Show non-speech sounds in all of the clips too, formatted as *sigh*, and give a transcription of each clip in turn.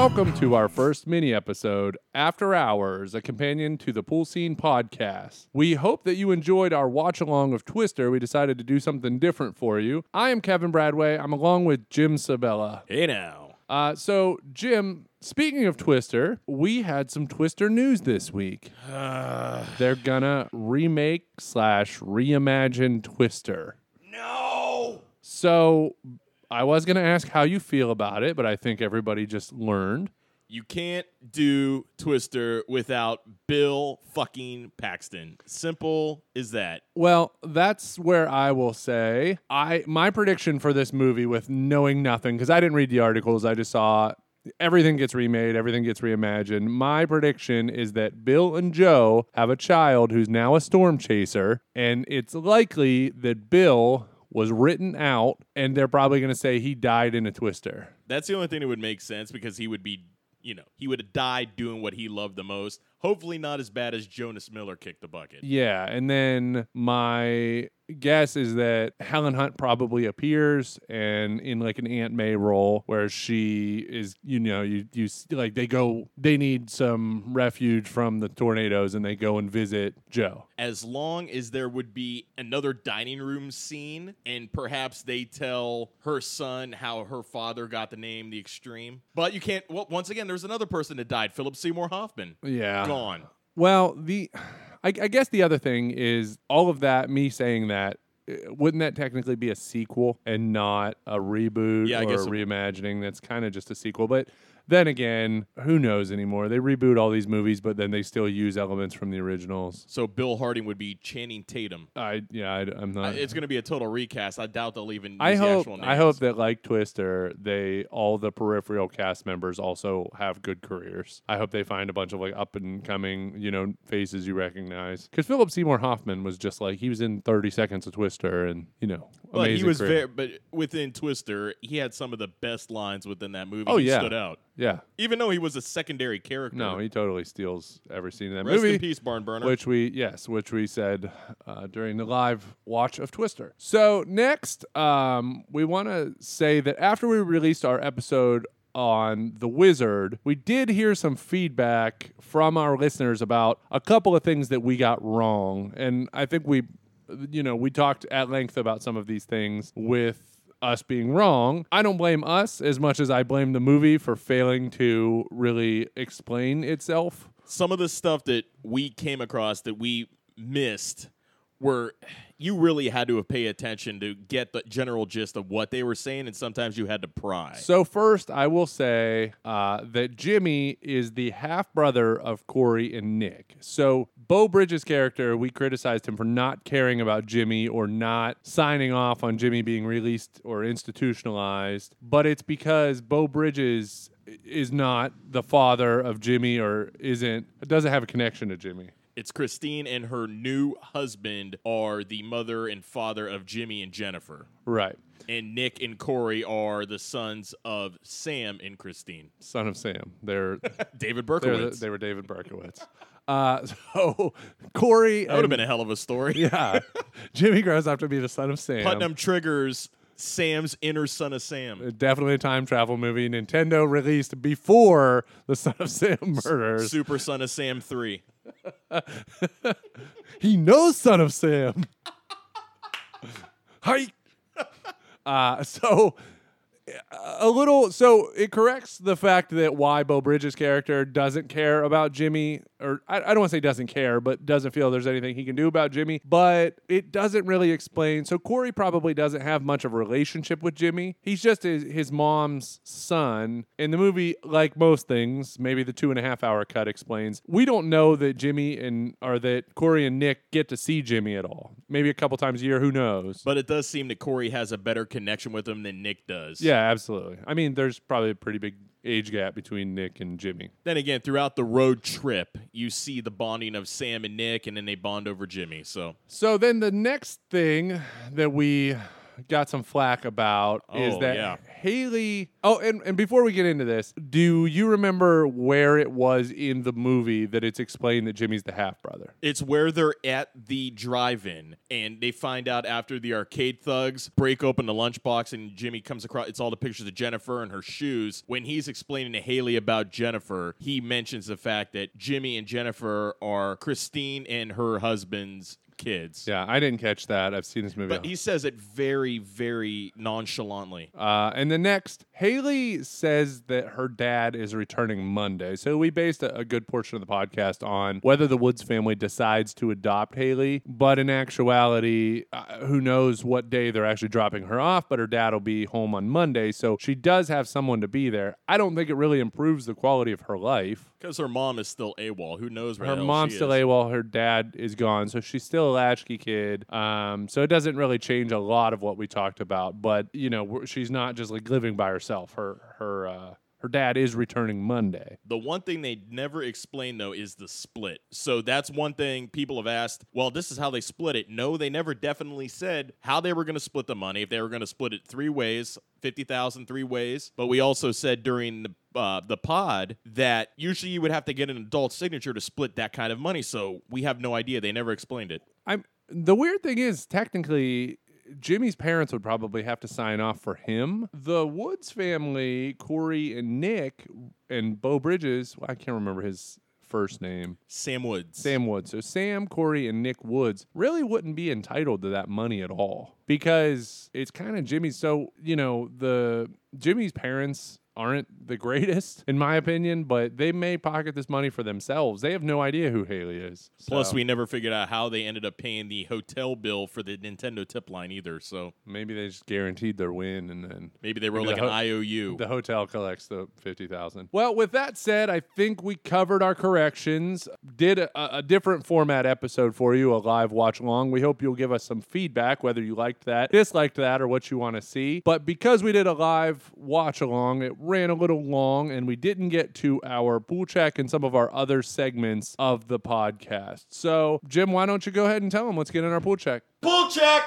Welcome to our first mini episode, After Hours, a companion to the Pool Scene podcast. We hope that you enjoyed our watch along of Twister. We decided to do something different for you. I am Kevin Bradway. I'm along with Jim Sabella. Hey now. Uh, so, Jim, speaking of Twister, we had some Twister news this week. *sighs* They're gonna remake slash reimagine Twister. No. So, I was gonna ask how you feel about it, but I think everybody just learned. You can't do Twister without Bill fucking Paxton. Simple as that. Well, that's where I will say I my prediction for this movie with knowing nothing because I didn't read the articles, I just saw everything gets remade, everything gets reimagined. My prediction is that Bill and Joe have a child who's now a storm chaser, and it's likely that Bill was written out and they're probably going to say he died in a twister. That's the only thing that would make sense because he would be, you know, he would have died doing what he loved the most. Hopefully, not as bad as Jonas Miller kicked the bucket. Yeah, and then my guess is that Helen Hunt probably appears and in like an Aunt May role where she is, you know, you you like they go, they need some refuge from the tornadoes and they go and visit Joe. As long as there would be another dining room scene and perhaps they tell her son how her father got the name The Extreme. But you can't, well, once again, there's another person that died Philip Seymour Hoffman. Yeah. Gone. Well, the I, I guess the other thing is all of that. Me saying that. uh, Wouldn't that technically be a sequel and not a reboot Yeah, I or guess a so. reimagining? That's kind of just a sequel. But then again, who knows anymore? They reboot all these movies, but then they still use elements from the originals. So Bill Harding would be Channing Tatum. I yeah, I, am not. it's going to be a total recast. I doubt they'll even. Use I the hope I hope that like Twister, they all the peripheral cast members also have good careers. I hope they find a bunch of like up and coming, you know, faces you recognize. Because Philip Seymour Hoffman was just like he was in Thirty Seconds of Twister, and you know, But he was career. very. But within Twister, he had some of the best lines within that movie. Oh, He yeah. stood out. Yeah. Even though he was a secondary character. No, he totally steals every scene in that Rest movie. in peace, Barn Burner. Which we yes, which we said uh, during the live watch of Twister. So next, um, we want to say that after we released our episode on the Wizard, we did hear some feedback from our listeners about a couple of things that we got wrong, and I think we, you know, we talked at length about some of these things with us being wrong. I don't blame us as much as I blame the movie for failing to really explain itself. some of the stuff that we came across that we missed were you really had to pay attention to get the general gist of what they were saying, and sometimes you had to pry. So first, I will say uh, that Jimmy is the half brother of Corey and Nick. So Beau Bridges' character, we criticized him for not caring about Jimmy or not signing off on Jimmy being released or institutionalized. But it's because Beau Bridges is not the father of Jimmy or isn't doesn't have a connection to Jimmy. It's Christine and her new husband are the mother and father of Jimmy and Jennifer. Right. And Nick and Corey are the sons of Sam and Christine. Son of Sam. They're, *laughs* David they're Berkowitz. they were David Berkowitz. Uh, *laughs* so Corey that would have been a hell of a story. Yeah. *laughs* Jimmy grows up to be the son of Sam. Putnam triggers Sam's inner son of Sam. Definitely a time travel movie. Nintendo released before the Son of Sam murders. Super son of Sam 3. *laughs* He knows Son of Sam. *laughs* Hi. *laughs* Uh, so a little so it corrects the fact that why Beau Bridges' character doesn't care about Jimmy, or I, I don't want to say doesn't care, but doesn't feel there's anything he can do about Jimmy. But it doesn't really explain. So Corey probably doesn't have much of a relationship with Jimmy. He's just his, his mom's son. In the movie, like most things, maybe the two and a half hour cut explains. We don't know that Jimmy and or that Corey and Nick get to see Jimmy at all. Maybe a couple times a year. Who knows? But it does seem that Corey has a better connection with him than Nick does. Yeah, absolutely. I mean, there's probably a pretty big age gap between Nick and Jimmy. Then again, throughout the road trip, you see the bonding of Sam and Nick, and then they bond over Jimmy. So So then the next thing that we got some flack about is Oh, that yeah. Haley. Oh, and, and before we get into this, do you remember where it was in the movie that it's explained that Jimmy's the half brother? It's where they're at the drive-in, and they find out after the arcade thugs break open the lunchbox, and Jimmy comes across. It's all the pictures of Jennifer and her shoes. When he's explaining to Haley about Jennifer, he mentions the fact that Jimmy and Jennifer are Christine and her husband's kids. Yeah, I didn't catch that. I've seen this movie. But he says it very, very nonchalantly. Uh, and the next, Haley says that her dad is returning Monday. So we based a, a good portion of the podcast on whether the Woods family decides to adopt Haley. But in actuality, uh, who knows what day they're actually dropping her off, but her dad will be home on Monday. So she does have someone to be there. I don't think it really improves the quality of her life. Because her mom is still AWOL. Who knows where Her mom's still is. AWOL, her dad is gone, so she's still a latchkey kid. Um, so it doesn't really change a lot of what we talked about. But you know, she's not just like living by herself. Her her uh, her dad is returning Monday. The one thing they never explain though is the split. So that's one thing people have asked. Well, this is how they split it. No, they never definitely said how they were going to split the money. If they were going to split it three ways, fifty thousand three ways. But we also said during the uh, the pod that usually you would have to get an adult signature to split that kind of money. So we have no idea. They never explained it. I'm the weird thing is technically Jimmy's parents would probably have to sign off for him. The Woods family, Corey and Nick and Beau Bridges, well, I can't remember his first name. Sam Woods. Sam Woods. So Sam, Corey, and Nick Woods really wouldn't be entitled to that money at all because it's kind of Jimmy's. So you know the Jimmy's parents aren't the greatest in my opinion, but they may pocket this money for themselves. They have no idea who Haley is. Plus, we never figured out how they ended up paying the hotel bill for the Nintendo tip line either. So maybe they just guaranteed their win and then. maybe they wrote Maybe like the an IOU. The hotel collects the fifty thousand. Well, with that said, I think we covered our corrections. Did a, a different format episode for you, a live watch along. We hope you'll give us some feedback, whether you liked that, disliked that, or what you want to see. But because we did a live watch along, it ran a little long, and we didn't get to our pool check and some of our other segments of the podcast. So, Jim, why don't you go ahead and tell them what's getting our pool check? Pull check.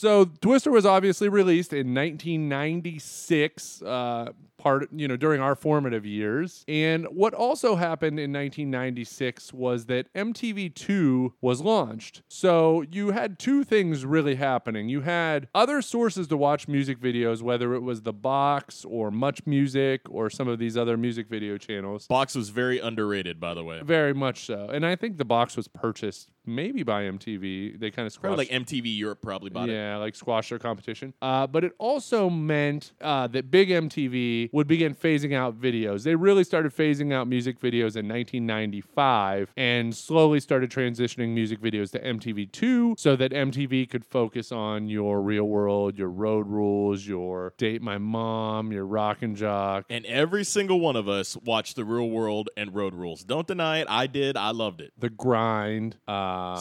So Twister was obviously released in 1996, uh, part you know during our formative years. And what also happened in 1996 was that MTV2 was launched. So you had two things really happening. You had other sources to watch music videos, whether it was the Box or Much Music or some of these other music video channels. Box was very underrated, by the way. Very much so. And I think the box was purchased maybe by MTV. They kind of Probably squashed like MTV Europe probably bought it. yeah, like squash their competition. Uh, but it also meant uh, that big MTV would begin phasing out videos. They really started phasing out music videos in 1995 and slowly started transitioning music videos to MTV2 so that MTV could focus on your real world, your road rules, your date my mom, your rock and jock. And every single one of us watched The Real World and Road Rules. Don't deny it. I did. I loved it. The grind, um,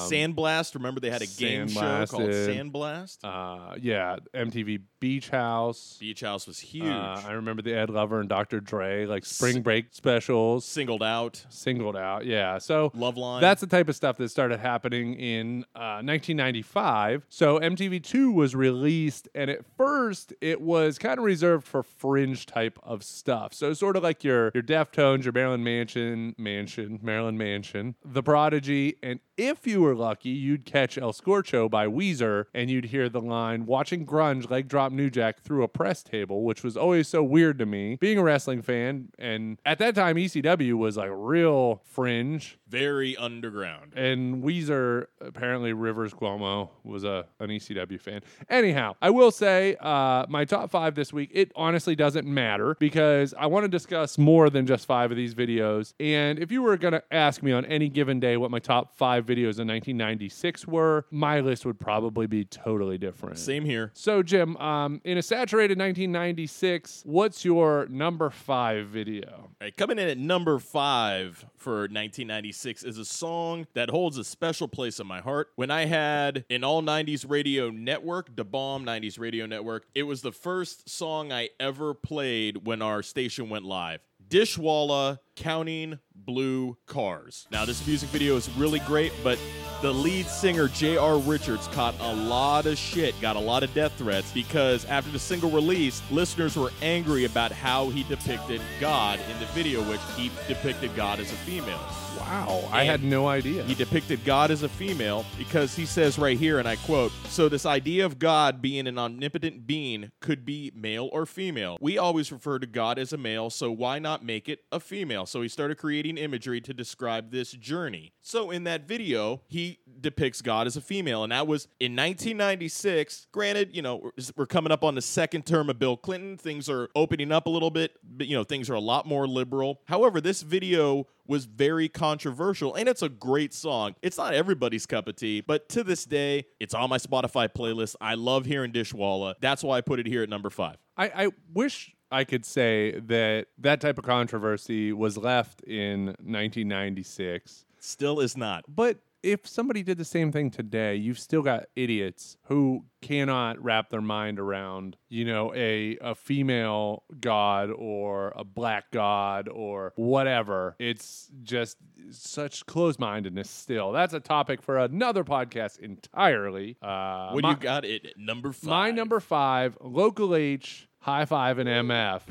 Sandblast. Remember they had a game show called Sandblast? uh, yeah, MTV Beach House. Beach House was huge. Uh, I remember the Ed Lover and Dr. Dre like spring break specials Singled out. singled out. Yeah, so Love Line. that's the type of stuff that started happening in uh, 1995. So MTV2 was released, and at first it was kind of reserved for fringe type of stuff. So sort of like your your Deftones, your Marilyn Mansion, Mansion, Marilyn Mansion, The Prodigy, and if you were lucky, you'd catch El Scorcho by Weezer, and you'd hear the line "Watching grunge leg drop New Jack through a press table," which was always so weird to me. Being a wrestling fan, and at that time ECW was like real fringe very underground. and Weezer apparently Rivers Cuomo was a an ECW fan. Anyhow, I will say uh, my top five this week. It honestly doesn't matter because I want to discuss more than just five of these videos. And if you were gonna ask me on any given day what my top five videos in 1996 were, my list would probably be totally different. Same here. So, Jim, um, in a saturated 1996, what's your number five video? All right, coming in at number five for 1996 is a song that holds a special place in my heart. When I had an all 90s radio network, the Bomb 90s radio network, it was the first song I ever played when our station went live. Dishwalla Counting Blue Cars. Now, this music video is really great, but the lead singer, J.R. Richards, caught a lot of shit, got a lot of death threats because after the single release, listeners were angry about how he depicted God in the video, which he depicted God as a female. Wow, I had no idea. He depicted God as a female because he says right here, and I quote So, this idea of God being an omnipotent being could be male or female. We always refer to God as a male, so why not make it a female? So, he started creating imagery to describe this journey. So, in that video, he depicts God as a female, and that was in 1996. Granted, you know, we're- coming up on the second term of Bill Clinton. Things are opening up a little bit, but, you know, things are a lot more liberal. However, this video was very controversial and it's a great song. It's not everybody's cup of tea, but to this day, it's on my Spotify playlist. I love hearing Dishwalla. That's why I put it here at number five. I, I wish I could say that that type of controversy was left in 1996. Still is not. But if somebody did the same thing today, you've still got idiots who cannot wrap their mind around, you know, a a female god or a black god or whatever. It's just such closed-mindedness still. That's a topic for another podcast entirely. Uh, What my- you got it at number five? my number five, Local H, High-Fiving MF.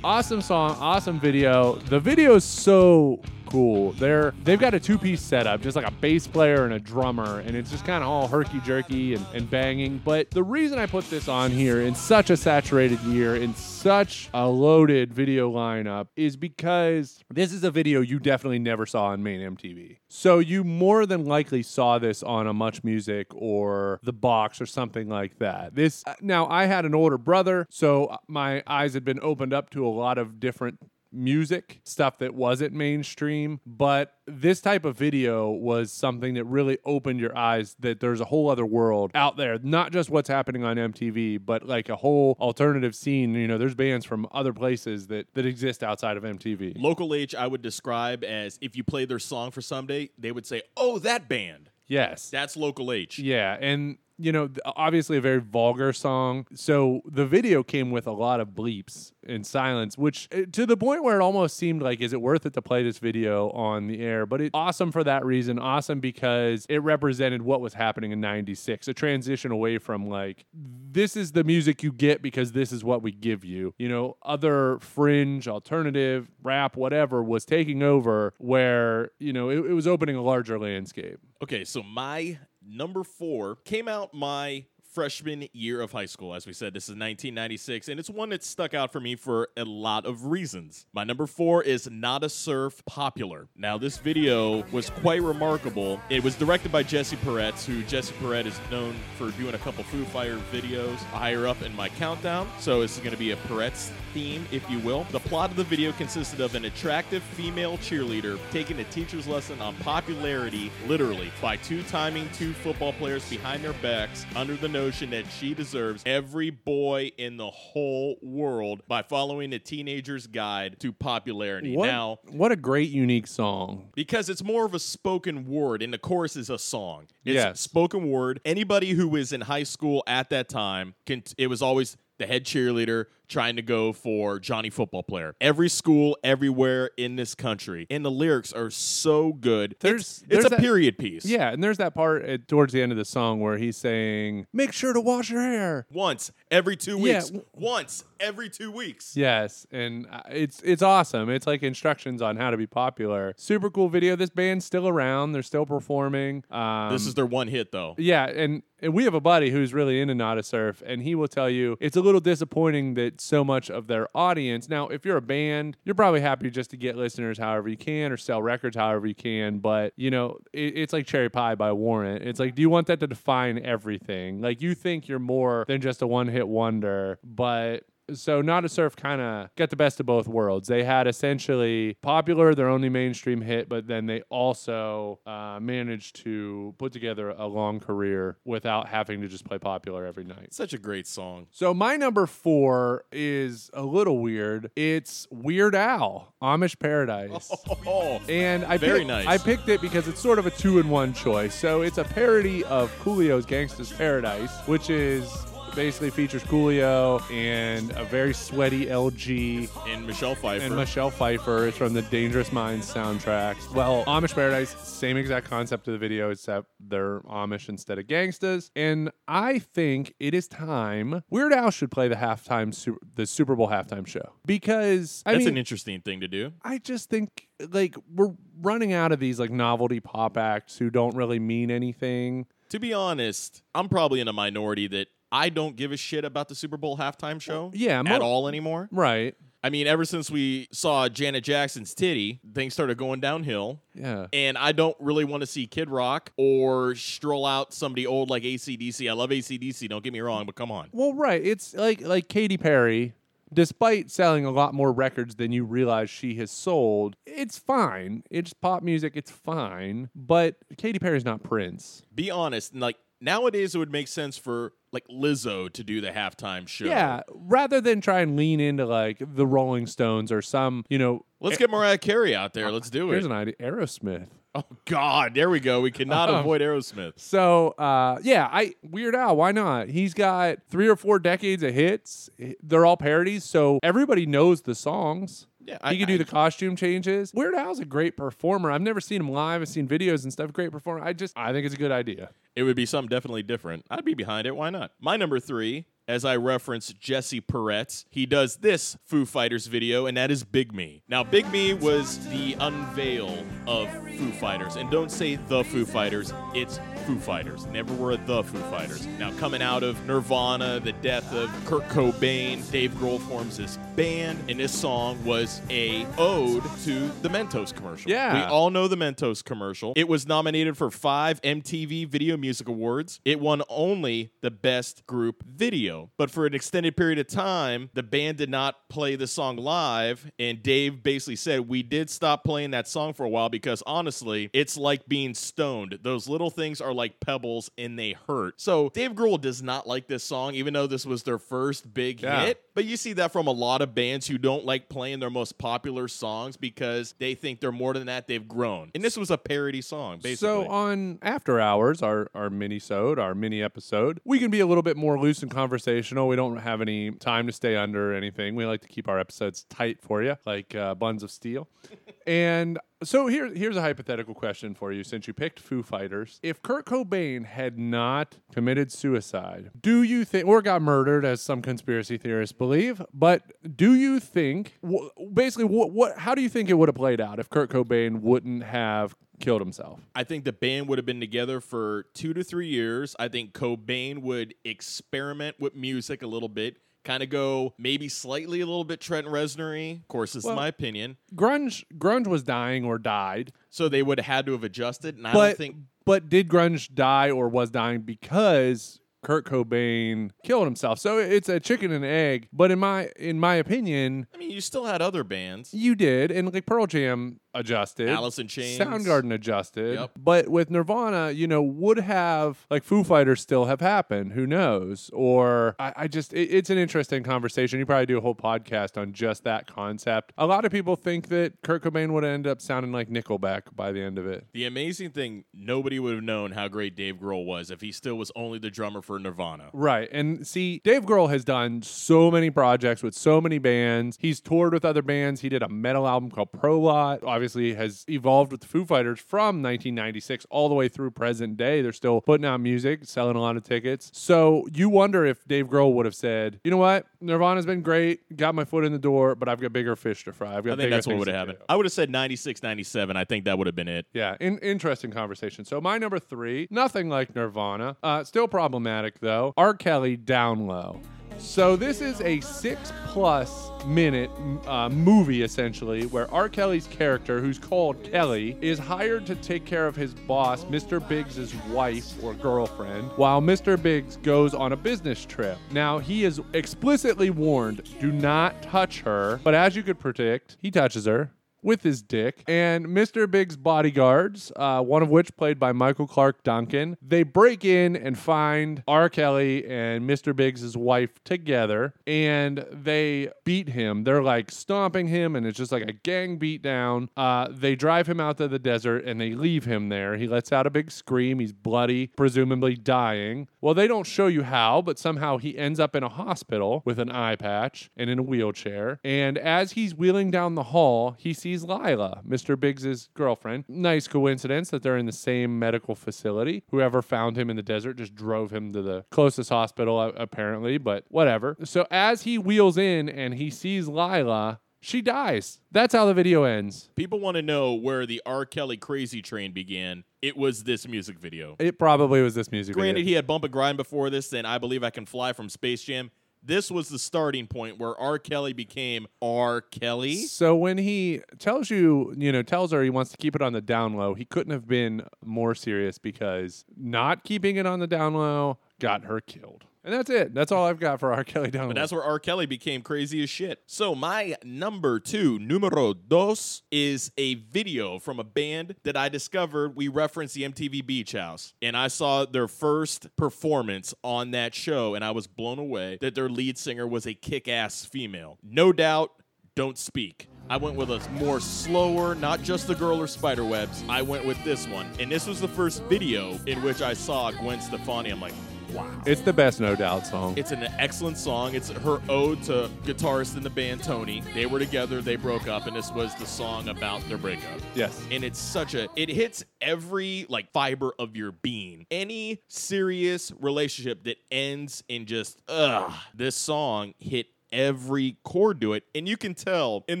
Awesome song, awesome video. The video is so cool. They're they've got a two-piece setup, just like a bass player and a drummer, and it's just kind of all herky jerky and, and banging. But the reason I put this on here in such a saturated year, in such a loaded video lineup, is because this is a video you definitely never saw on main MTV. So you more than likely saw this on a Much Music or The Box or something like that. This uh, now I had an older brother, so uh, my eyes had been opened up to a lot of different music stuff that wasn't mainstream but this type of video was something that really opened your eyes that there's a whole other world out there not just what's happening on MTV but like a whole alternative scene you know there's bands from other places that that exist outside of MTV Local H, I would describe as if you play their song for someday, they would say, "Oh, that band." yes That's Local H. Yeah, and you know, obviously a very vulgar song. So the video came with a lot of bleeps and silence, which uh, to the point where it almost seemed like, is it worth it to play this video on the air? But it's awesome for that reason. Awesome because it represented what was happening in 96, a transition away from like, this is the music you get because this is what we give you. You know, other fringe, alternative, rap, whatever was taking over where, you know, it, it was opening a larger landscape. Okay, so my number four came out my freshman year of high school. As we said, this is 1996, and it's one that stuck out for me for a lot of reasons. My number four is Nada Surf Popular. Now, this video was quite remarkable. It was directed by Jesse Peretz, who Jesse Peretz is known for doing a couple Foo Fighters videos higher up in my countdown. So, this is going to be a Peretz theme, if you will. The plot of the video consisted of an attractive female cheerleader taking a teacher's lesson on popularity, literally, by two timing two football players behind their backs under the notion that she deserves every boy in the whole world by following a teenager's guide to popularity. What, Now, what a great, unique song. because it's more of a spoken word and the chorus is a song it's Yes. spoken word anybody who was in high school at that time can it was always the head cheerleader trying to go for Johnny football player. Every school, everywhere in this country. And the lyrics are so good. There's- it's, there's it's a that- period piece. Yeah, and there's that part at, towards the end of the song where he's saying, "Make sure to wash your hair." Once every two weeks. w- Once every two weeks. Yes, and uh, it's it's awesome. It's like instructions on how to be popular. Super cool video. This band's still around. They're still performing. Um, This is their one hit though. yeah, and and we have a buddy who's really into Nada Surf, and he will tell you it's a little disappointing that so much of their audience. Now, if you're a band, you're probably happy just to get listeners however you can or sell records however you can. But you know, it, it's like Cherry Pie by Warrant. It's like, do you want that to define everything? Like you think you're more than just a one-hit wonder, but so Nada Surf kind of got the best of both worlds. They had essentially popular, their only mainstream hit, but then they also uh, managed to put together a long career without having to just play popular every night. Such a great song. So my number four is a little weird. It's Weird Al, Amish Paradise. *laughs* Oh, And I Very picked, nice. I picked it because it's sort of a two in one choice. So it's a parody of Coolio's Gangsta's Paradise, which is basically features Coolio and a very sweaty L.V. And Michelle Pfeiffer. and Michelle Pfeiffer. It's from the Dangerous Minds soundtrack. Well, Amish Paradise, same exact concept of the video, except they're Amish instead of gangstas. And I think it is time Weird Al should play the halftime, the Super Bowl halftime show because I That's mean, an interesting thing to do. I just think like we're running out of these like novelty pop acts who don't really mean anything. To be honest, I'm probably in a minority that I don't give a shit about the Super Bowl halftime show yeah, mo- at all anymore. Right. I mean, ever since we saw Janet Jackson's titty, things started going downhill. Yeah. And I don't really want to see Kid Rock or stroll out somebody old like ACDC. I love ACDC, don't get me wrong, but come on. Well, right. It's like like Katy Perry, despite selling a lot more records than you realize she has sold, it's fine. It's pop music, it's fine. But Katy Perry's not Prince. Be honest, like nowadays it would make sense for like Lizzo to do the halftime show. Yeah. Rather than try and lean into like the Rolling Stones or some, you know, Let's get Mariah Carey out there. Let's do it. here's an idea. Aerosmith. Oh God, there we go. We cannot *laughs* Um, avoid Aerosmith. So uh, yeah, I Weird Al. Why not? He's got three or four decades of hits. They're all parodies, so everybody knows the songs. Yeah, he can do the costume changes. Weird Al's a great performer. I've never seen him live. I've seen videos and stuff. Great performer. I just I think it's a good idea. It would be something definitely different. I'd be behind it. Why not? My number three, as I reference Jesse Peretz, he does this Foo Fighters video, and that is Big Me. Now, Big Me was the unveil of Foo Fighters. And don't say the Foo Fighters, it's Foo Fighters. Never were the Foo Fighters. Now, coming out of Nirvana, the death of Kurt Cobain, Dave Grohl forms this band, and this song was a ode to the Mentos commercial. Yeah. We all know the Mentos commercial. It was nominated for five MTV Video Music Awards. It won only the Best Group Video. But for an extended period of time, the band did not play the song live. And Dave basically said, We did stop playing that song for a while because honestly, it's like being stoned. Those little things are like pebbles and they hurt. So Dave Grohl does not like this song, even though this was their first big Yeah. hit. But you see that from a lot of bands who don't like playing their most popular songs because they think they're more than that. They've grown. And this was a parody song, basically. So on After Hours, our our mini sode, our mini episode, we can be a little bit more loose and conversational. We don't have any time to stay under anything. We like to keep our episodes tight for you, like uh, buns of steel. *laughs* and so here here's a hypothetical question for you since you picked Foo Fighters. If Kurt Cobain had not committed suicide, do you think or got murdered as some conspiracy theorists believe, but do you think wh- basically what what how do you think it would have played out if Kurt Cobain wouldn't have killed himself? I think the band would have been together for two to three years. I think Cobain would experiment with music a little bit, kind of go maybe slightly a little bit Trent Reznor. Of course, this Well- is my opinion. grunge grunge was dying or died So they would have had to have adjusted. And I don't think but did grunge die or was dying because Kurt Cobain killed himself so it's a chicken and egg but in my in my opinion I mean you still had other bands. you did and like Pearl Jam adjusted Alice in Chains. Soundgarden adjusted Yep. but with Nirvana you know would have like Foo Fighters still have happened who knows or I, I just it- it's an interesting conversation you probably do a whole podcast on just that concept a lot of people think that Kurt Cobain would end up sounding like Nickelback by the end of it The amazing thing, nobody would have known how great Dave Grohl was if he still was only the drummer for Nirvana. Right. And see, Dave Grohl has done so many projects with so many bands. He's toured with other bands. He did a metal album called Probot. Obviously, has evolved with the Foo Fighters from 1996 all the way through present day. They're still putting out music, selling a lot of tickets. So you wonder if Dave Grohl would have said, you know what? Nirvana's been great. Got my foot in the door, but I've got bigger fish to fry. I've got I think that's what would have happened. do." I would have said 96, 97. I think that would have been it. Yeah, in- interesting conversation. So my number three, nothing like Nirvana. Uh, still problematic though. R. Kelly down low. So this is a six plus minute uh, movie essentially where R. Kelly's character, who's called Kelly, is hired to take care of his boss, Mr. Biggs' wife or girlfriend, while Mr. Biggs goes on a business trip. Now he is explicitly warned, do not touch her. But as you could predict, he touches her with his dick. And Mr. Biggs' bodyguards, uh, one of which played by Michael Clarke Duncan, they break in and find R. Kelly and Mr. Biggs' wife together, and they beat him. They're like stomping him, and it's just like a gang beat down. Uh, they drive him out to the desert and they leave him there. He lets out a big scream. He's bloody, presumably dying. Well, they don't show you how, but somehow he ends up in a hospital with an eye patch and in a wheelchair. And as he's wheeling down the hall, he sees Lila, Mr. Biggs's girlfriend. Nice coincidence that they're in the same medical facility. Whoever found him in the desert just drove him to the closest hospital, apparently, but whatever. So as he wheels in and he sees Lila, she dies. That's how the video ends. People want to know where the R. Kelly crazy train began. It was this music video. It probably was this music video. Granted, video. he had Bump and Grind before this, and I Believe I Can Fly from Space Jam. This was the starting point where R. Kelly became R. Kelly. So when he tells you, you know, tells her he wants to keep it on the down low, he couldn't have been more serious because not keeping it on the down low got her killed. And that's it. That's all I've got for R. Kelly down But that's where R. Kelly became crazy as shit. So my number two, numero dos, is a video from a band that I discovered. We referenced the MTV Beach House, and I saw their first performance on that show, and I was blown away that their lead singer was a kick-ass female. No doubt, don't speak. I went with a more slower, not just the girl or spider webs. I went with this one, and this was the first video in which I saw Gwen Stefani. I'm like, wow. it's the best No Doubt song. It's an excellent song. It's her ode to guitarist in the band Tony. They were together, they broke up, and this was the song about their breakup. yes. And it's such a it hits every like fiber of your being. Any serious relationship that ends in just ugh, this song hit every chord to it. And you can tell in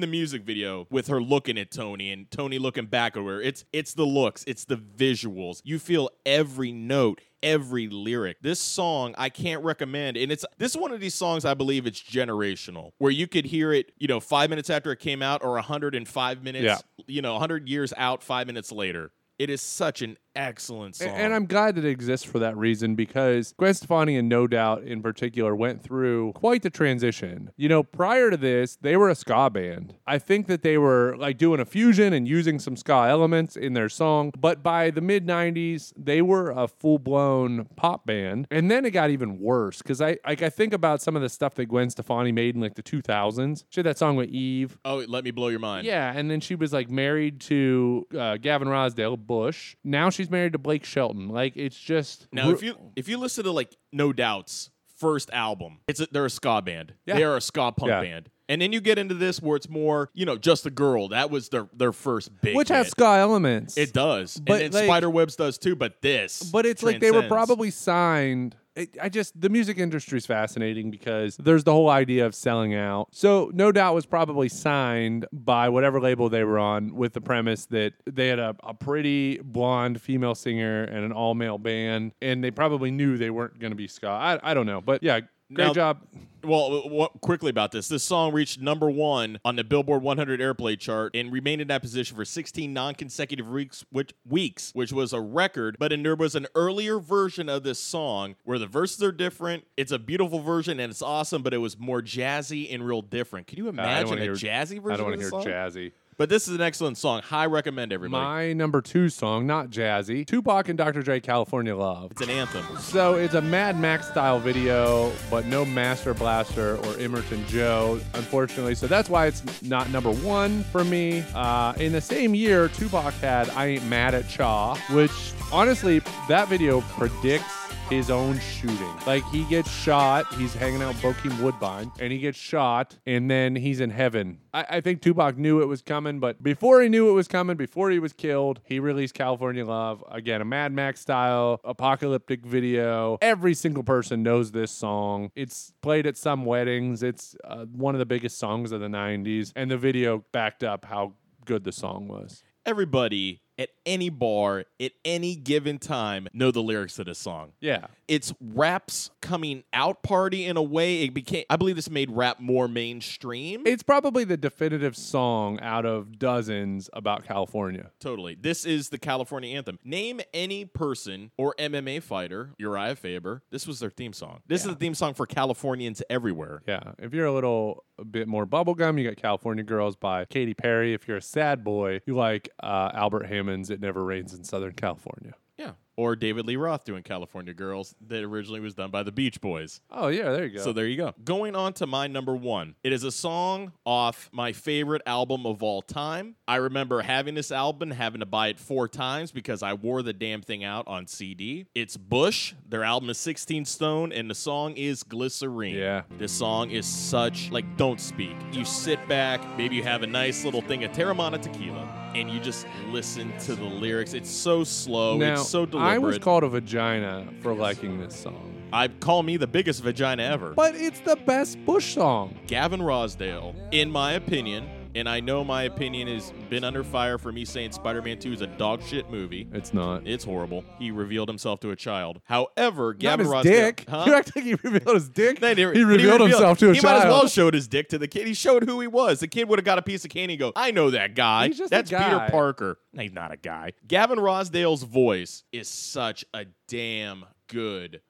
the music video with her looking at Tony and Tony looking back at her it's it's the looks it's the visuals. You feel every note every lyric. This song I can't recommend and it's this is one of these songs I believe it's generational where you could hear it you know 5 minutes after it came out or 105 minutes Yeah. you know 100 years out 5 minutes later. It is such an excellent song And I'm glad that it exists for that reason because Gwen Stefani and No Doubt in particular went through quite the transition. You know, prior to this, they were a ska band. I think that they were like doing a fusion and using some ska elements in their song, but by the mid 90s, they were a full blown pop band. And then it got even worse because I like I think about some of the stuff that Gwen Stefani made in like the 2000s. She had that song with Eve. oh let me blow your mind Yeah, and then she was like married to uh, Gavin Rossdale Bush. Now she's married to Blake Shelton. Like it's just Now, if you if you listen to like No Doubt's first album, it's a, they're a ska band. Yeah. They are a ska punk Yeah. band. And then you get into this where it's more, you know, just a girl. That was their their first big. which has hit. ska elements. It does, But, and then like- Spiderwebs does too. But this, but it's like they were transcends. probably signed. I just the music industry is fascinating because there's the whole idea of selling out. So no doubt was probably signed by whatever label they were on with the premise that they had a, a pretty blonde female singer and an all male band, and they probably knew they weren't going to be ska. I, I don't know, but yeah, great Now- job. Well, uh, what, quickly about this. This song reached number one on the Billboard 100 Airplay chart and remained in that position for 16 non-consecutive weeks, which weeks, which was a record. But then there was an earlier version of this song where the verses are different. It's a beautiful version and it's awesome, but it was more jazzy and real different. Can you imagine wanna a hear- jazzy version? I don't want want to hear jazzy. But this is an excellent song. High recommend everybody. My number two song, not jazzy, Tupac and Dr. Dre, California Love. it's an anthem. So it's a Mad Max style video, but no Master Blaster or Immortan Joe, unfortunately. So that's why it's not number one for me. Uh, in the same year, Tupac had I Ain't Mad at Cha, which honestly, that video predicts his own shooting. Like he gets shot, he's hanging out Bokeem Woodbine, and he gets shot, and then he's in heaven. I, I think Tupac knew it was coming, but before he knew it was coming, before he was killed, he released California Love. Again, a Mad Max style apocalyptic video. Every single person knows this song. It's played at some weddings. It's uh, one of the biggest songs of the 90s, and the video backed up how good the song was. Everybody at any bar at any given time know the lyrics to this song. Yeah. It's rap's coming out party in a way. It became I believe this made rap more mainstream. It's probably the definitive song out of dozens about California. Totally. This is the California anthem. Name any person or MMA fighter, Urijah Faber. This was their theme song. This is the theme song for Californians everywhere. Yeah. If you're a little a bit more bubblegum, you got California Girls by Katy Perry. If you're a sad boy, you like uh, Albert Hammond's It Never Rains in Southern California. Yeah. Or David Lee Roth doing California Girls that originally was done by the Beach Boys. Oh, yeah, there you go. So there you go. Going on to my number one. It is a song off my favorite album of all time. I remember having this album, having to buy it four times because I wore the damn thing out on CD. It's Bush. Their album is 16 Stone, and the song is Glycerine. Yeah. This song is such like don't speak. You sit back, maybe you have a nice little thing of Teremana tequila, and you just listen to the lyrics. It's so slow. now, it's so deliberate. I was called a vagina for liking this song. I call me the biggest vagina ever. But it's the best Bush song. Gavin Rossdale, in my opinion, and I know my opinion has been under fire for me saying Spider-Man 2 is a dog shit movie. It's not. It's horrible. He revealed himself to a child. However, Not Gavin his Rossdale, dick. Huh? *laughs* You act like he revealed his dick. Didn't- he but revealed himself to a he child. He might as well showed his dick to the kid. He showed who he was. The kid would have got a piece of candy and go, I know that guy. He's just a That's guy." Peter Parker. No, He's not a guy. Gavin Rossdale's voice is such a damn good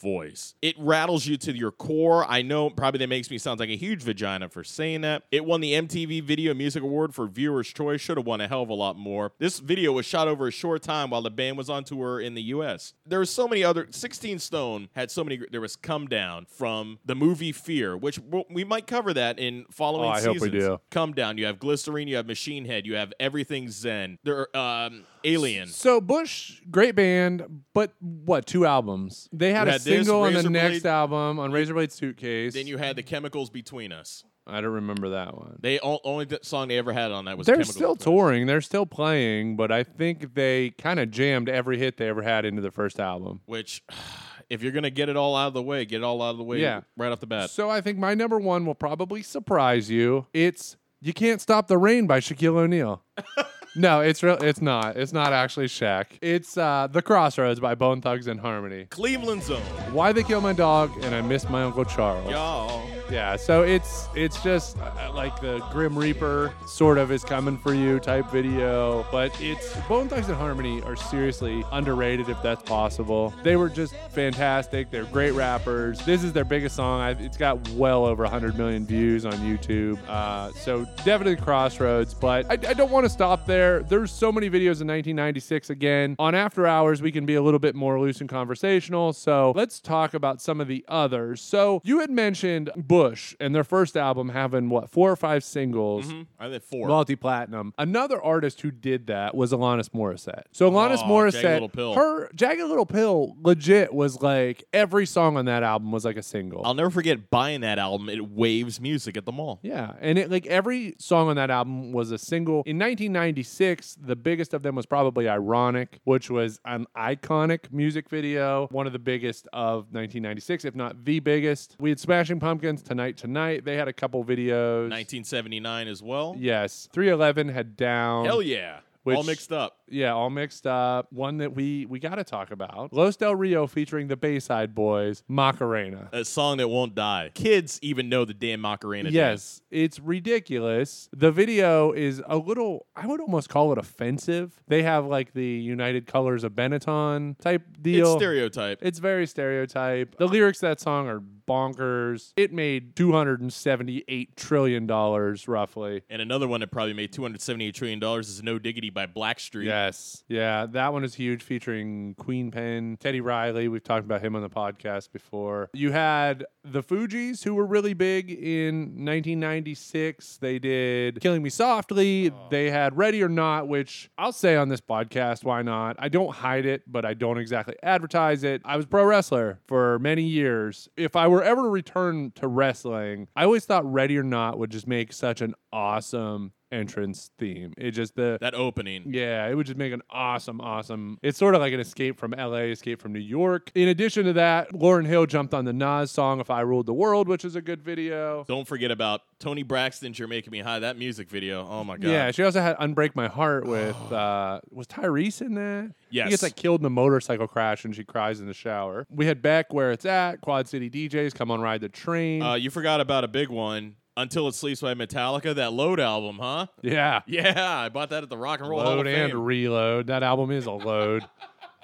voice. It rattles you to your core. I know probably that makes me sound like a huge vagina for saying that. It won the MTV Video Music Award for Viewer's Choice. Should have won a hell of a lot more. This video was shot over a short time while the band was on tour in the US. There were so many other 16 Stone had so many there was Come Down from the movie Fear, which we might cover that in following Oh, I hope we seasons. do. Come Down, you have Glycerine, you have Machine Head, you have Everything Zen. There are um Alien. So Bush, great band, but what? Two albums. They had You a had this, single on the next album on Razorblade Suitcase. Then you had the chemicals between us. I don't remember that one. They o- only th- song they ever had on that was They're Chemicals still Between Us. touring. They're still playing, but I think they kind of jammed every hit they ever had into the first album. Which, *sighs* if you're gonna get it all out of the way, get it all out of the way Yeah. right off the bat. So I think my number one will probably surprise you. It's "You Can't Stop the Rain" by Shaquille O'Neal. *laughs* no, it's real. It's not. It's not actually Shaq. It's uh, "The Crossroads" by Bone Thugs and Harmony. Cleveland Zone, Why they kill my dog and I miss my uncle Charles. y'all. Yeah, so it's it's just uh, like the Grim Reaper sort of is coming for you type video, but it's Bone Thugs and Harmony are seriously underrated if that's possible. They were just fantastic. They're great rappers. This is their biggest song. I, it's got well over 100 million views on YouTube. Uh, so definitely Crossroads, but I, I don't want to stop there. There's so many videos in 1996 again. On After Hours, we can be a little bit more loose and conversational. So let's talk about some of the others. So you had mentioned Bush and their first album having what four or five singles. Mhm. I think four. Multi platinum. Another artist who did that was Alanis Morissette. So Alanis Oh, Morissette, Jagged her Jagged Little Pill, legit was like every song on that album was like a single. I'll never forget buying that album. It waves music at the mall. Yeah, and it like every song on that album was a single. In 1996, the biggest of them was probably "Ironic," which was an iconic music video, one of the biggest of 1996, if not the biggest. We had Smashing Pumpkins, "Tonight Tonight." They had a couple videos. 1979 as well. Yes, 311 had "Down." Hell yeah. All mixed up. Yeah, all mixed up. One that we we got to talk about. Los Del Rio featuring the Bayside Boys, Macarena. A song that won't die. Kids even know the damn Macarena. dance. Yes, it's ridiculous. The video is a little, I would almost call it offensive. They have like the United Colors of Benetton type deal. It's stereotype. It's very stereotype. The lyrics that song are bonkers. It made $278 trillion roughly. And another one that probably made $278 trillion is No Diggity by Blackstreet. Yes. Yeah, that one is huge featuring Queen Pen, Teddy Riley. We've talked about him on the podcast before. You had the Fugees, who were really big in 1996. They did Killing Me Softly. Oh. They had Ready or Not, which I'll say on this podcast, why not? I don't hide it, but I don't exactly advertise it. I was pro wrestler for many years. If I were ever to return to wrestling, I always thought Ready or Not would just make such an awesome entrance theme. It just the That opening. yeah, it would just make an awesome, awesome. It's sort of like an escape from LA, escape from New York. In addition to that, Lauryn Hill jumped on the Nas song "If I Ruled the World," which is a good video. Don't forget about Toni Braxton's "You're Making Me High." That music video. Oh my god. Yeah, she also had "Unbreak My Heart" *sighs* with uh, was Tyrese in that? Yes. he gets like killed in a motorcycle crash and she cries in the shower. We had Beck where it's at. Quad City DJs come on, ride the train. Uh, you forgot about a big one. Until It Sleeps by Metallica, that Load album, huh? yeah, Yeah, I bought that at the Rock and Roll Hall load of and Fame. reload. That album is a load. *laughs*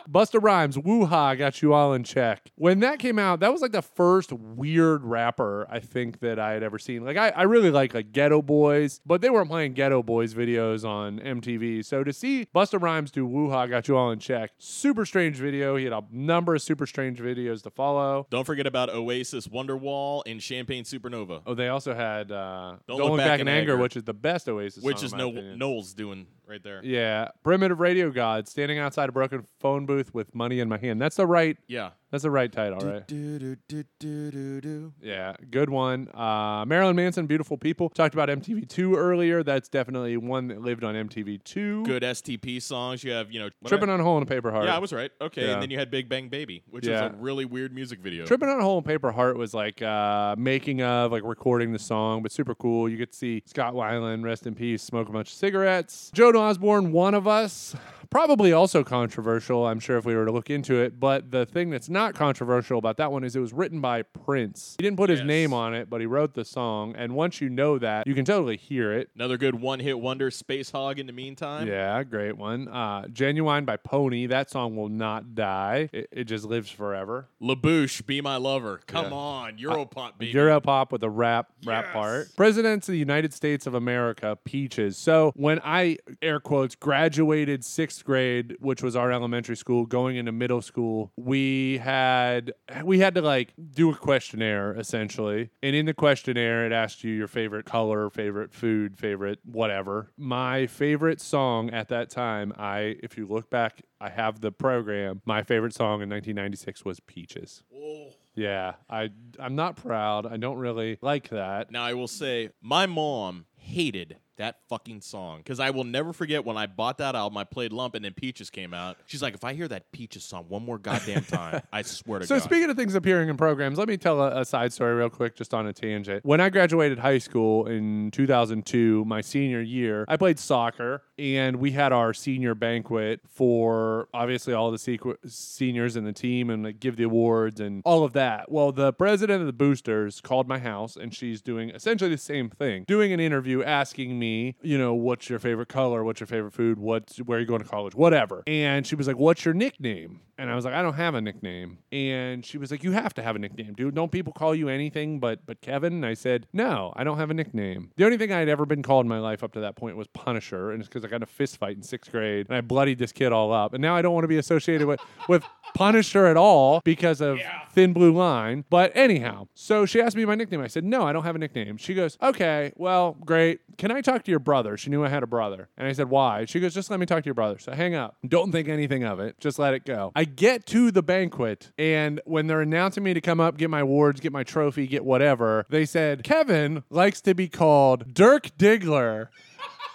Busta Rhymes, Woo Ha, got you all in check. When that came out, that was like the first weird rapper I think that I had ever seen. Like I, I really like like Geto Boys, but they weren't playing Geto Boys videos on MTV. So to see Busta Rhymes do Woo Ha, got you all in check, super strange video. He had a number of super strange videos to follow. Don't forget about Oasis, Wonderwall, and Champagne Supernova, Oh, they also had uh, Don't, Look Look Back Back, in Anger, Anger. which is the best Oasis which song, is no-. Knowles doing right there. Yeah, primitive radio god standing outside a broken phone booth with money in my hand. That's the right. Yeah. That's the right title, right? Do, do, do, do, do, do. Yeah, good one. Uh, Marilyn Manson, beautiful people. Talked about MTV two earlier. That's definitely one that lived on MTV two. Good STP songs. You have, you know, Tripping I- on a hole in a paper heart. Yeah, I was right. Okay, Yeah. and then you had Big Bang Baby, which Yeah. is a really weird music video. Tripping on a Hole in a Paper Heart was like uh, making of, like recording the song, but super cool. You get to see Scott Weiland, rest in peace, smoke a bunch of cigarettes. Joan Osborne, One of Us, probably also controversial, I'm sure, if we were to look into it. But the thing that's not controversial about that one is it was written by Prince. He didn't put his Yes. name on it, but he wrote the song. And once you know that, you can totally hear it. Another good one-hit wonder, Space Hog. In the meantime, Yeah, great one. Uh, Ginuwine by Pony. That song will not die. It, it just lives forever. LaBouche, Be My Lover. Come on, Europop, baby. Europop with a rap rap Yes. part. Presidents of the United States of America, Peaches. So when I air quotes graduated sixth grade, which was our elementary school, going into middle school, we had we had to like do a questionnaire essentially, and in the questionnaire it asked you your favorite color, favorite food, favorite whatever. My favorite song at that time, I if you look back, I have the program. My favorite song in 1996 was Peaches. Oh. Yeah, I I'm not proud. I don't really like that. Now I will say, my mom hated that fucking song because I will never forget when I bought that album. I played Lump, and then Peaches came out. She's like, if I hear that Peaches song one more goddamn time, I swear to So God. So speaking of things appearing in programs, let me tell a, a side story real quick, just on a tangent. When I graduated high school in 2002, my senior year, I played soccer, and we had our senior banquet for obviously all the sequ- seniors in the team, and like, give the awards and all of that. Well, the president of the Boosters called my house, and she's doing essentially the same thing, doing an interview, asking me, you know, what's your favorite color, what's your favorite food, what's where are you going to college, whatever. And she was like, "What's your nickname?" And I was like, "I don't have a nickname." And she was like, "You have to have a nickname, dude. Don't people call you anything but but Kevin?" And I said, "No, I don't have a nickname. The only thing I had ever been called in my life up to that point was Punisher, and it's because I got in a fist fight in sixth grade and I bloodied this kid all up. And now I don't want to be associated with *laughs* with Punisher at all because of Thin Blue Line. But anyhow, so she asked me my nickname. I said, "No, I don't have a nickname." She goes, "Okay, well, great. Can I talk to your brother?" She knew I had a brother, and I said, "Why?" She goes, "Just let me talk to your brother." So hang up. Don't think anything of it. Just let it go. I get to the banquet, and when they're announcing me to come up, get my awards, get my trophy, get whatever, they said Kevin likes to be called Dirk Diggler.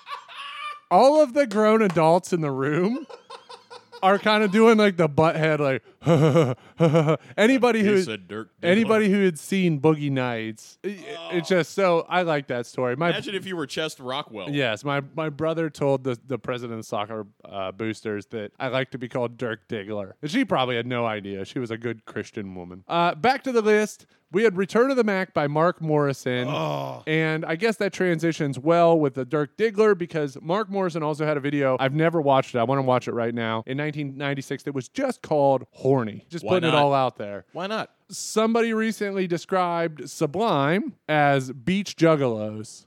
*laughs* All of the grown adults in the room are kind of doing like the butt head, like *laughs* anybody who said Dirk Diggler. anybody who had seen Boogie Nights. it- It's just so I like that story. My Imagine if you were Chest Rockwell. Yes, my, my brother told the, the president of soccer uh, boosters that I like to be called Dirk Diggler. And she probably had no idea. She was a good Christian woman. Uh, back to the list. We had Return of the Mack by Mark Morrison. Oh. And I guess that transitions well with the Dirk Diggler because Mark Morrison also had a video. I've never watched it. I want to watch it right now. In 1996, that was just called Horny. Just Why putting it all out there Why not? somebody recently described Sublime as beach juggalos.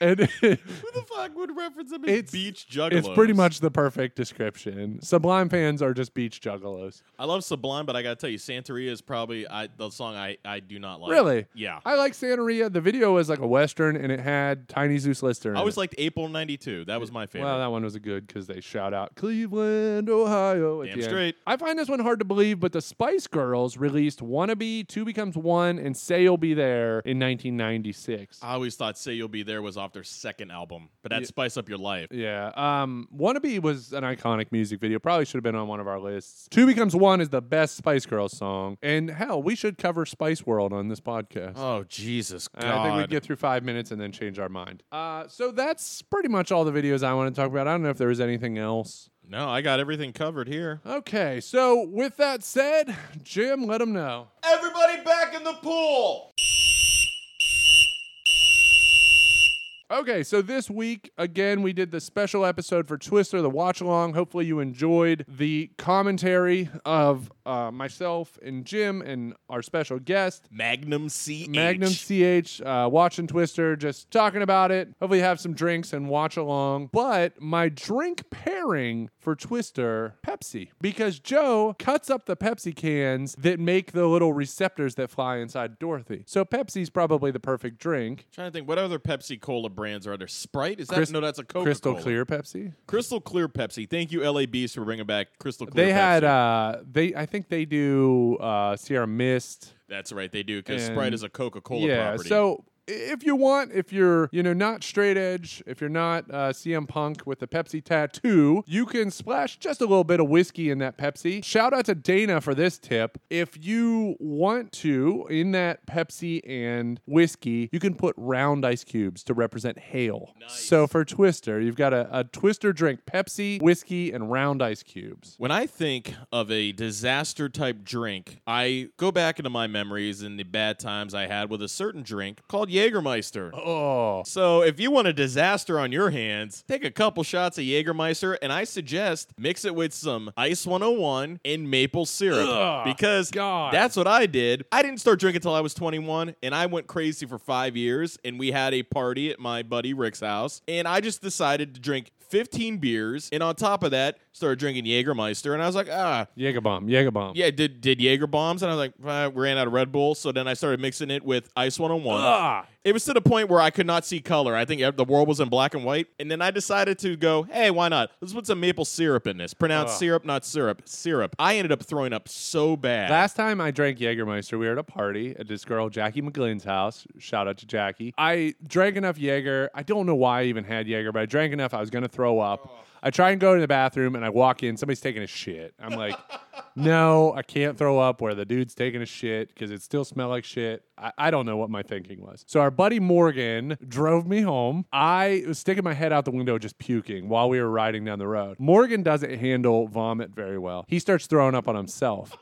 And *laughs* Who the fuck would reference them as It's- beach juggalos? it's pretty much the perfect description. Sublime fans are just beach juggalos. I love Sublime, but I gotta tell you, Santeria is probably I, the song I, I do not like. Really? Yeah. I like Santeria. The video was like a western and it had Tiny Zeus Lister. in I always it. liked April '92. That was my favorite. Well, that one was good because they shout out Cleveland, Ohio. At Damn the end. straight. I find this one hard to believe, but the Spice Girls released "Wannabe," "Two Becomes One," and "Say You'll Be There" in 1996. I always thought "Say You'll Be There" was off their second album, but that Spice Up Your Life. Yeah. Um, Wannabe was an iconic music video. Probably should have been on one of our lists. Two Becomes One is the best Spice Girls song. And hell, we should cover Spice World on this podcast. Oh Jesus God! And I think we'd get through five minutes and then change our mind. Uh, so that's pretty much all the videos I want to talk about. I don't know if there was anything else. no, I got everything covered here. Okay, so with that said, Jim, let them know. Everybody back in the pool. Okay, so this week, again, we did the special episode for Twister, the watch along. Hopefully, you enjoyed the commentary of uh, myself and Jim and our special guest, Magnum C. Magnum CH, uh, watching Twister, just talking about it. Hopefully, you have some drinks and watch along. But my drink pairing for Twister, Pepsi, because Joe cuts up the Pepsi cans that make the little receptors that fly inside Dorothy. So, Pepsi's probably the perfect drink. trying to think, what other Pepsi Cola brands are there? Sprite? Is that Crys- no? That's a Coca Cola. Crystal Clear Pepsi. Crystal Clear Pepsi. Thank you, LA Beast, for bringing back Crystal Clear. They had uh they I think they do uh Sierra Mist. That's right, they do because Sprite is a Coca Cola yeah. property. So if you want, if you're, you know, not straight edge, if you're not uh, CM Punk with the Pepsi tattoo, you can splash just a little bit of whiskey in that Pepsi. Shout out to Dana for this tip. If you want to, in that Pepsi and whiskey, you can put round ice cubes to represent hail. So for Twister, you've got a, a Twister drink, Pepsi, whiskey, and round ice cubes. When I think of a disaster type drink, I go back into my memories and the bad times I had with a certain drink called Jägermeister. Oh. So if you want a disaster on your hands, take a couple shots of Jägermeister and I suggest mix it with some Ice 101 and maple syrup Ugh, because God. that's what I did. I didn't start drinking until I was 21 and I went crazy for 5 years and we had a party at my buddy Rick's house and I just decided to drink 15 beers and on top of that started drinking Jägermeister and I was like, "Ah, Jägerbomb, Jägerbomb. yeah, did did Jaeger bombs, and I was like, "Ah, we ran out of Red Bull, so then I started mixing it with Ice 101. It was to the point where I could not see color. I think the world was in black and white, and then I decided to go, hey, why not? Let's put some maple syrup in this. Pronounce Ugh. syrup, not syrup. Syrup. I ended up throwing up so bad. Last time I drank Jägermeister, we were at a party at this girl, Jackie McGlynn's house. Shout out to Jackie. I drank enough Jaeger. I don't know why I even had Jaeger, but I drank enough. I was going to throw up. I try and go to the bathroom and I walk in. Somebody's taking a shit. I'm like, no, I can't throw up where the dude's taking a shit because it still smelled like shit. I, I don't know what my thinking was. So our buddy Morgan drove me home. I was sticking my head out the window just puking while we were riding down the road. Morgan doesn't handle vomit very well. He starts throwing up on himself.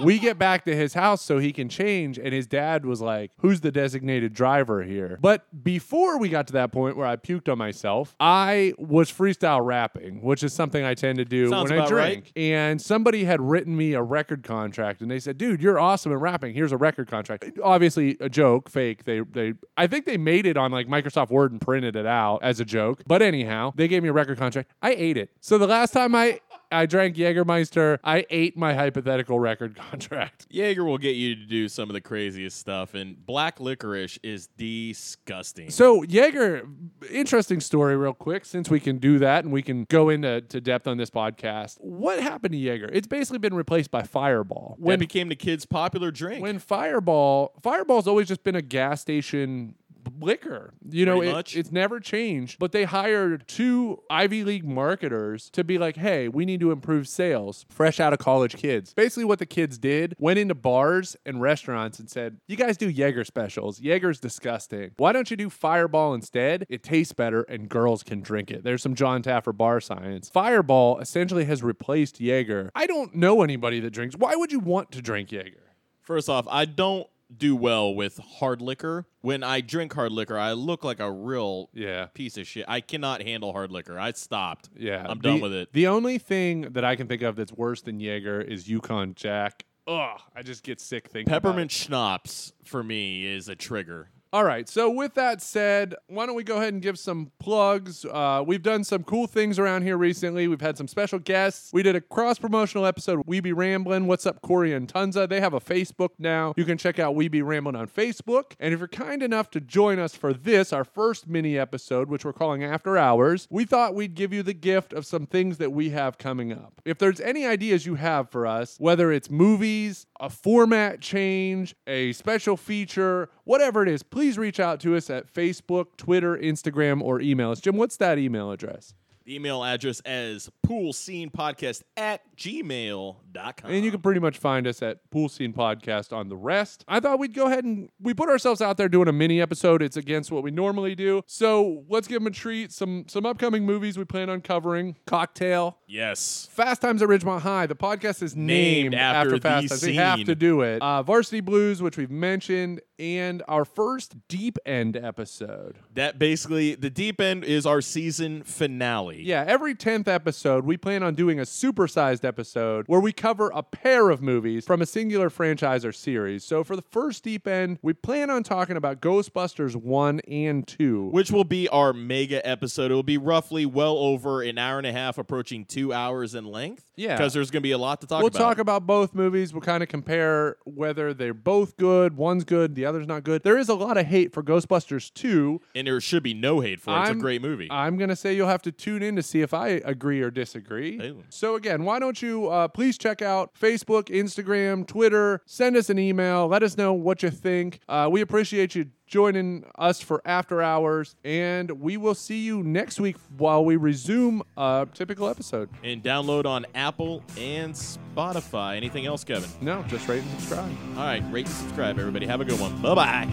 We get back to his house so he can change, and his dad was like, Who's the designated driver here? But before we got to that point where I puked on myself, I was freestyle rapping, which is something I tend to do Sounds when I about right. And somebody had written me a record contract, and they said, "Dude, you're awesome at rapping. Here's a record contract." Obviously, a joke, fake. They, they, I think they made it on like Microsoft Word and printed it out as a joke. But anyhow, they gave me a record contract. I ate it. So the last time I, I drank Jägermeister, I ate my hypothetical record *laughs* contract. Jaeger will get you to do some of the craziest stuff, and black licorice is disgusting. So Jaeger, interesting story, real quick, since we can do that and we can go into to depth on this podcast. What happened to Jaeger? It's basically been replaced by Fireball. when became the kids' popular drink. when Fireball, Fireball's always just been a gas station liquor. You know, it- it's never changed. But they hired two Ivy League marketers to be like, hey, we need to improve sales. Fresh out of college kids. Basically, what the kids did went into bars and restaurants and said, you guys do Jaeger specials. Jaeger's disgusting. Why don't you do Fireball instead? It tastes better and girls can drink it. There's some Jon Taffer bar science. Fireball essentially has replaced Jaeger. I don't know anybody that drinks. Why would you want to drink Jaeger? First off, I don't do well with hard liquor. When I drink hard liquor, I look like a real Yeah. piece of shit. I cannot handle hard liquor. I stopped. Yeah, I'm the- done with it. The only thing that I can think of that's worse than Jaeger is Yukon Jack. Ugh, I just get sick thinking. about Peppermint it. schnapps for me is a trigger. All right. So with that said, why don't we go ahead and give some plugs? Uh, we've done some cool things around here recently. We've had some special guests. We did a cross promotional episode. We be rambling. What's up, Corey and Tunza? They have a Facebook now. You can check out We Be Rambling on Facebook. And if you're kind enough to join us for this, our first mini episode, which we're calling After Hours, we thought we'd give you the gift of some things that we have coming up. If there's any ideas you have for us, whether it's movies, a format change, a special feature, whatever it is, please please reach out to us at Facebook, Twitter, Instagram, or email us. Jim, what's that email address? The email address is poolscenepodcast at gmail.com. And you can pretty much find us at Pool Scene Podcast on the rest. I thought we'd go ahead and we put ourselves out there doing a mini episode. It's against what we normally do. So let's give them a treat. Some some upcoming movies we plan on covering. Cocktail. Yes. Fast Times at Ridgemont High. The podcast is named, Named after Fast the Times. We have to do it. Uh, Varsity Blues, which we've mentioned, and our first Deep End episode. That basically, the deep end is our season finale. Yeah, every 10th episode, we plan on doing a supersized episode where we cover a pair of movies from a singular franchise or series. So for the first deep end, we plan on talking about Ghostbusters 1 and 2. Which will be our mega episode. It will be roughly well over an hour and a half, approaching two hours in length. Yeah. Because there's going to be a lot to talk about. We'll talk about both movies. We'll kind of compare whether they're both good. One's good, the other's not good. There is a lot of hate for Ghostbusters 2. and there should be no hate for it. It's a I'm- great movie. I'm going to say you'll have to tune in to see if I agree or disagree. Ooh. So, again, why don't you uh, please check out Facebook, Instagram, Twitter, send us an email, let us know what you think. Uh, we appreciate you joining us for After Hours, and we will see you next week while we resume a typical episode. and download on Apple and Spotify. Anything else, Kevin? No, just rate and subscribe. All right, rate and subscribe, everybody. Have a good one. Bye bye.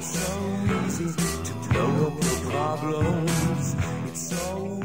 so easy to blow up your problems. It's so